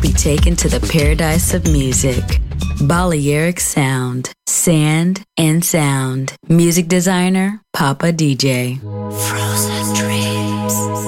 Be taken to the paradise of music. Balearic Sound, Sand and Sound. Music designer, Papa DJ. Frozen dreams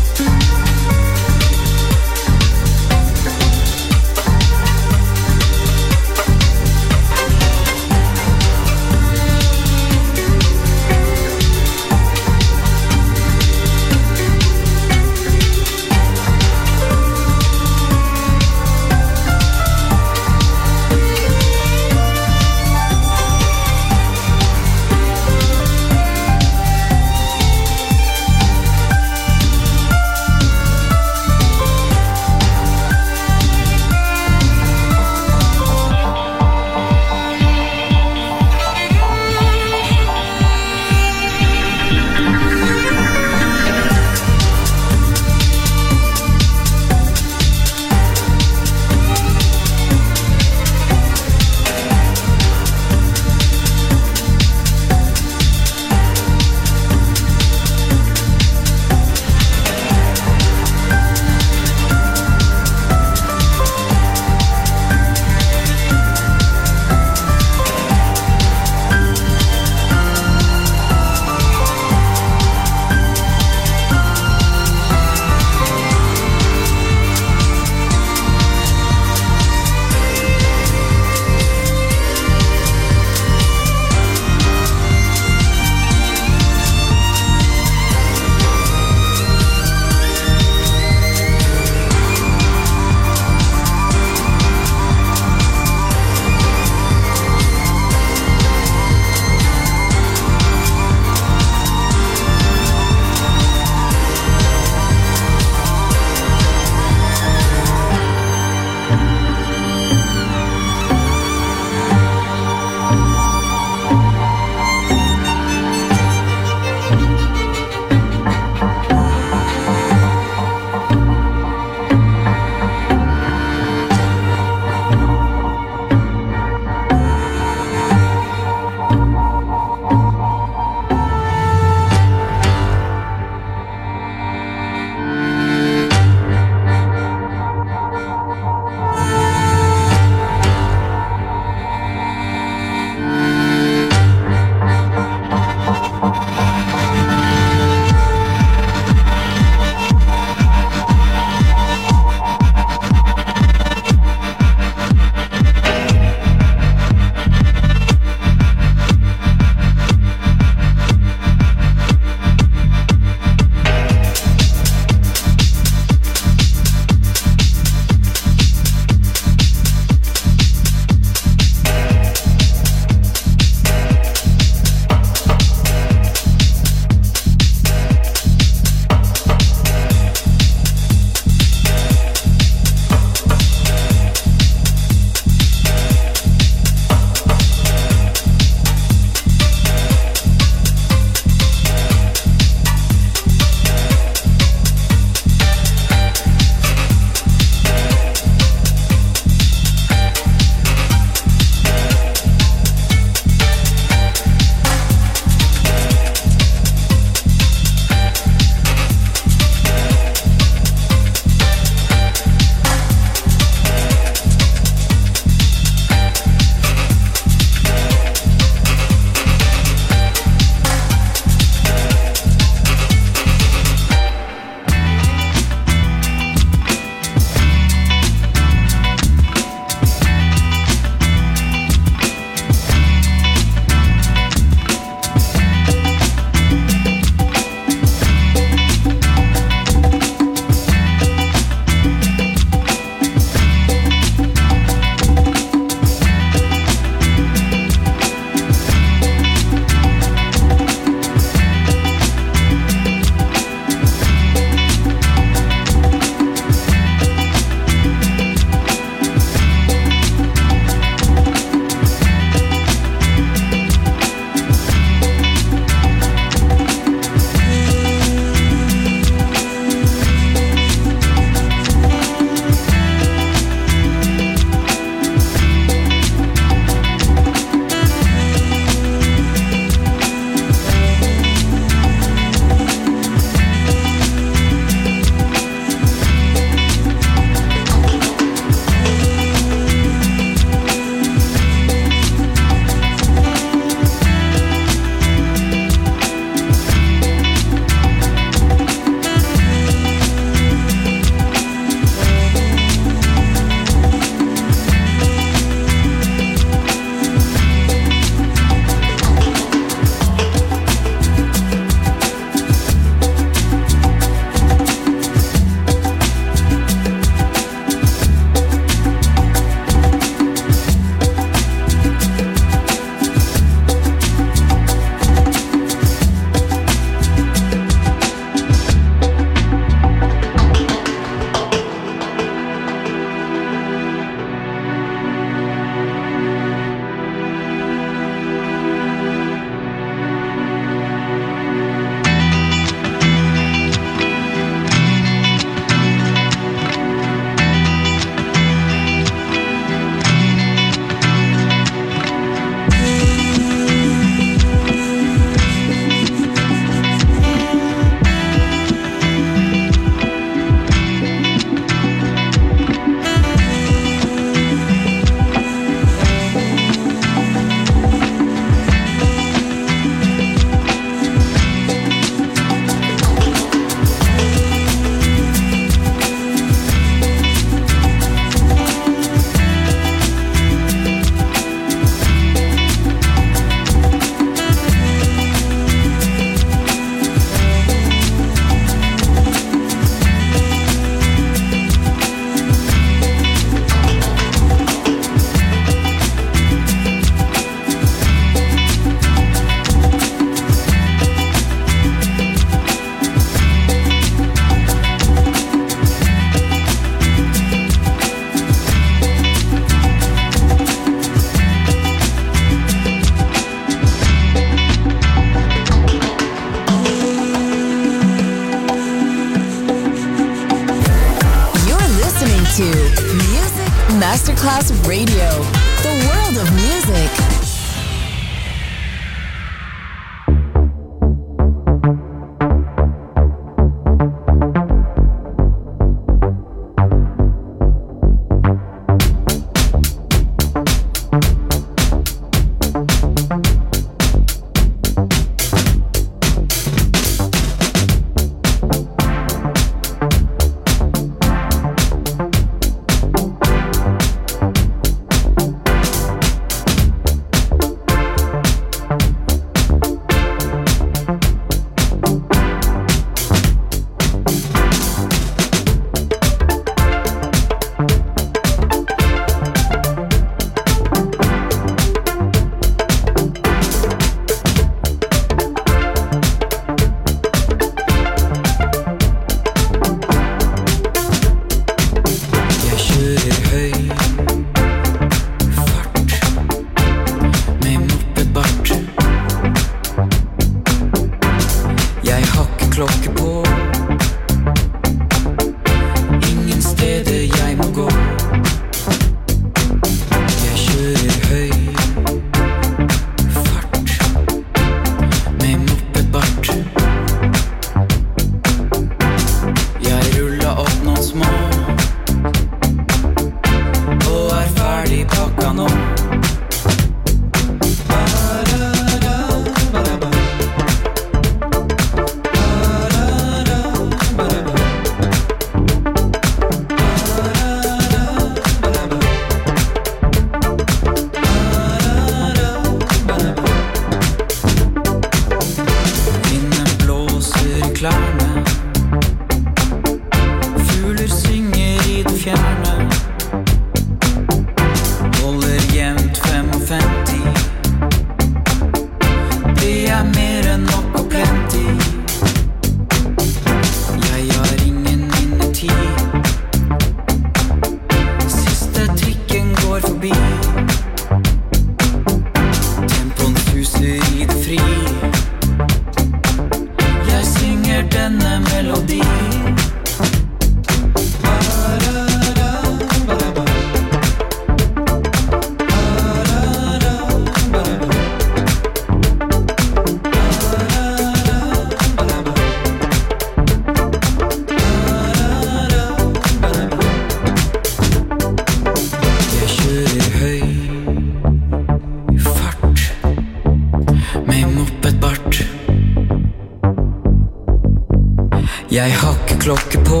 Jeg har klokke på.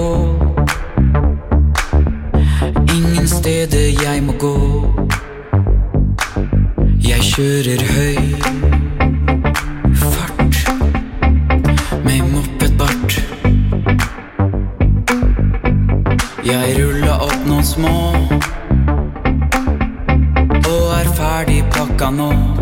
Ingen steder jeg må gå. Jeg kjører høy fart med moppetbart. Jeg ruller opp noen små og er ferdig pakka nå.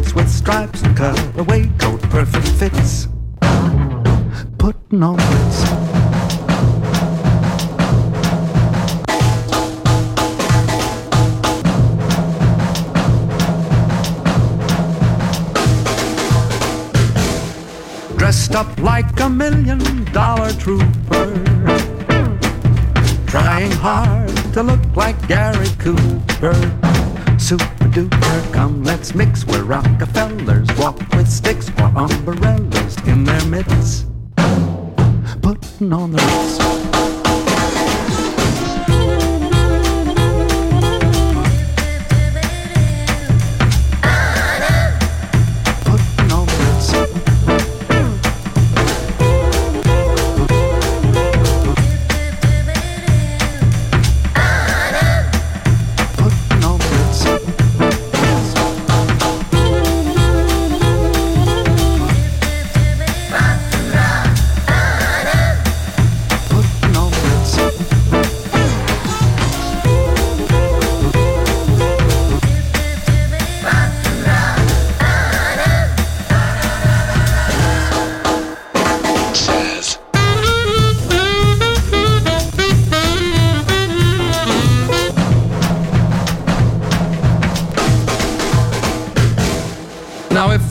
pants with stripes and cutaway coat, perfect fits. Putting on ritz. dressed up like a million dollar trooper. Trying hard to look like Gary Cooper. Super duper, come let's mix where Rockefellers walk with sticks or umbrellas in their midst. Putting on the Ritz.